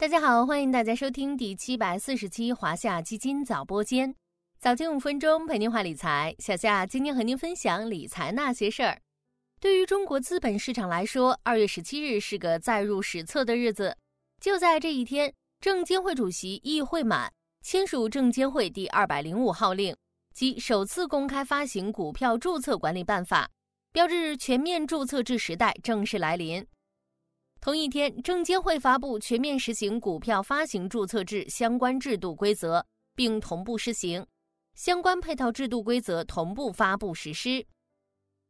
大家好，欢迎大家收听第七百四十期华夏基金早播间，早间五分钟陪您话理财。小夏今天和您分享理财那些事儿。对于中国资本市场来说，二月十七日是个载入史册的日子。就在这一天，证监会主席易会满签署证监会第二百零五号令，即首次公开发行股票注册管理办法，标志全面注册制时代正式来临。同一天，证监会发布全面实行股票发行注册制相关制度规则，并同步施行，相关配套制度规则同步发布实施。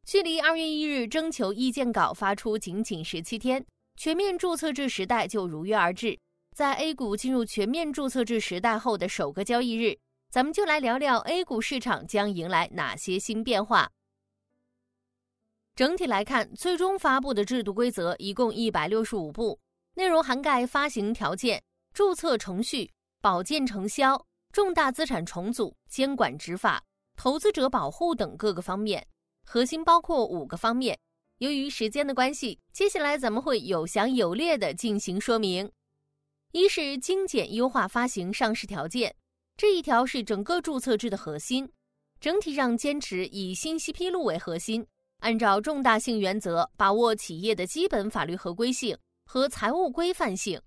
距离二月一日征求意见稿发出仅仅十七天，全面注册制时代就如约而至。在 A 股进入全面注册制时代后的首个交易日，咱们就来聊聊 A 股市场将迎来哪些新变化。整体来看，最终发布的制度规则一共一百六十五部，内容涵盖发行条件、注册程序、保荐承销、重大资产重组、监管执法、投资者保护等各个方面，核心包括五个方面。由于时间的关系，接下来咱们会有详有列的进行说明。一是精简优化发行上市条件，这一条是整个注册制的核心，整体上坚持以信息披露为核心。按照重大性原则，把握企业的基本法律合规性和财务规范性，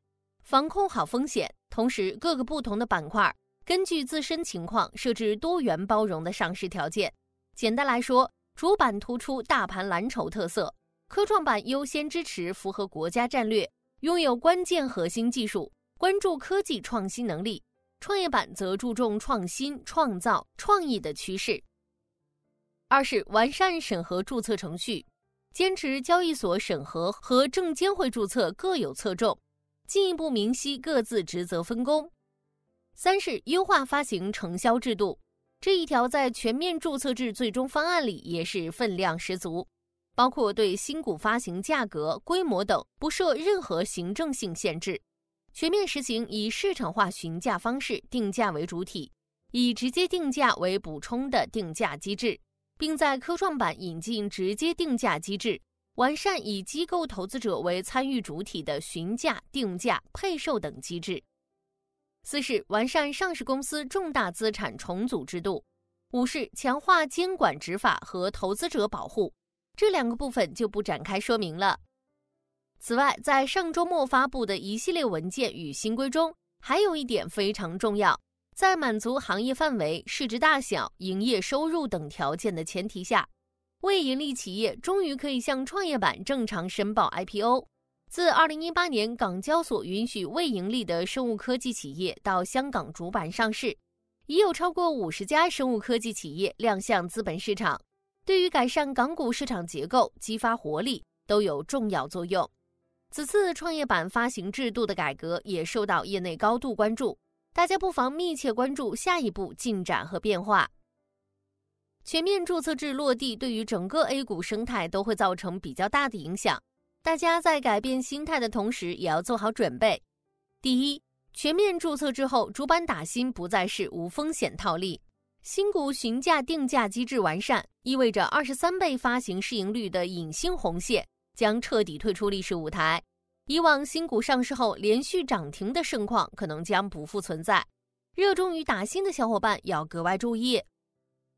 防控好风险。同时，各个不同的板块根据自身情况设置多元包容的上市条件。简单来说，主板突出大盘蓝筹特色，科创板优先支持符合国家战略、拥有关键核心技术、关注科技创新能力；创业板则注重创新、创造、创意的趋势。二是完善审核注册程序，坚持交易所审核和证监会注册各有侧重，进一步明晰各自职责分工。三是优化发行承销制度，这一条在全面注册制最终方案里也是分量十足，包括对新股发行价格、规模等不设任何行政性限制，全面实行以市场化询价方式定价为主体，以直接定价为补充的定价机制。并在科创板引进直接定价机制，完善以机构投资者为参与主体的询价、定价、配售等机制。四是完善上市公司重大资产重组制度。五是强化监管执法和投资者保护。这两个部分就不展开说明了。此外，在上周末发布的一系列文件与新规中，还有一点非常重要。在满足行业范围、市值大小、营业收入等条件的前提下，未盈利企业终于可以向创业板正常申报 IPO。自2018年港交所允许未盈利的生物科技企业到香港主板上市，已有超过五十家生物科技企业亮相资本市场，对于改善港股市场结构、激发活力都有重要作用。此次创业板发行制度的改革也受到业内高度关注。大家不妨密切关注下一步进展和变化。全面注册制落地对于整个 A 股生态都会造成比较大的影响，大家在改变心态的同时，也要做好准备。第一，全面注册之后，主板打新不再是无风险套利，新股询价定价机制完善，意味着二十三倍发行市盈率的隐性红线将彻底退出历史舞台。以往新股上市后连续涨停的盛况可能将不复存在，热衷于打新的小伙伴要格外注意。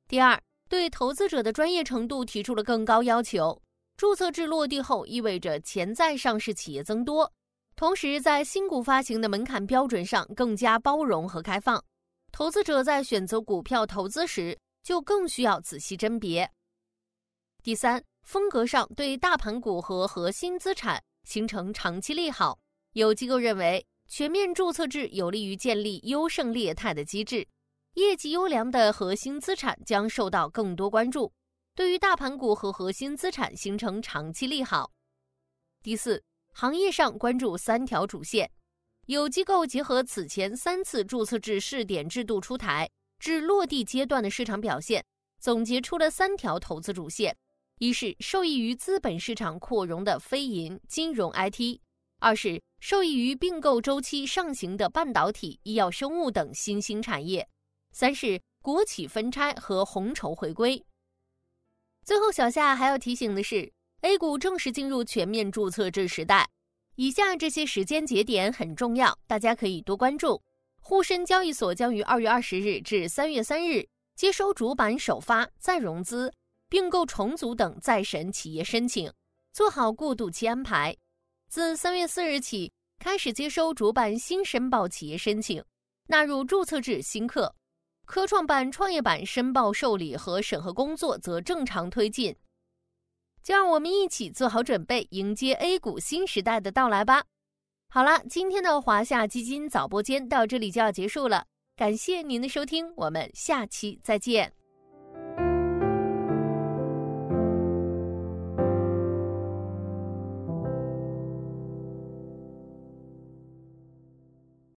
第二，对投资者的专业程度提出了更高要求。注册制落地后，意味着潜在上市企业增多，同时在新股发行的门槛标准上更加包容和开放，投资者在选择股票投资时就更需要仔细甄别。第三，风格上对大盘股和核心资产。形成长期利好。有机构认为，全面注册制有利于建立优胜劣汰的机制，业绩优良的核心资产将受到更多关注，对于大盘股和核心资产形成长期利好。第四，行业上关注三条主线。有机构结合此前三次注册制试点制度出台至落地阶段的市场表现，总结出了三条投资主线。一是受益于资本市场扩容的非银金融 IT，二是受益于并购周期上行的半导体、医药生物等新兴产业，三是国企分拆和红筹回归。最后，小夏还要提醒的是，A 股正式进入全面注册制时代，以下这些时间节点很重要，大家可以多关注。沪深交易所将于二月二十日至三月三日接收主板首发、再融资、并购重组等再审企业申请，做好过渡期安排。自三月四日起开始接收主板新申报企业申请，纳入注册制新课。科创板、创业板申报受理和审核工作则正常推进。就让我们一起做好准备，迎接 A 股新时代的到来吧。好了，今天的华夏基金早播间到这里就要结束了，感谢您的收听，我们下期再见。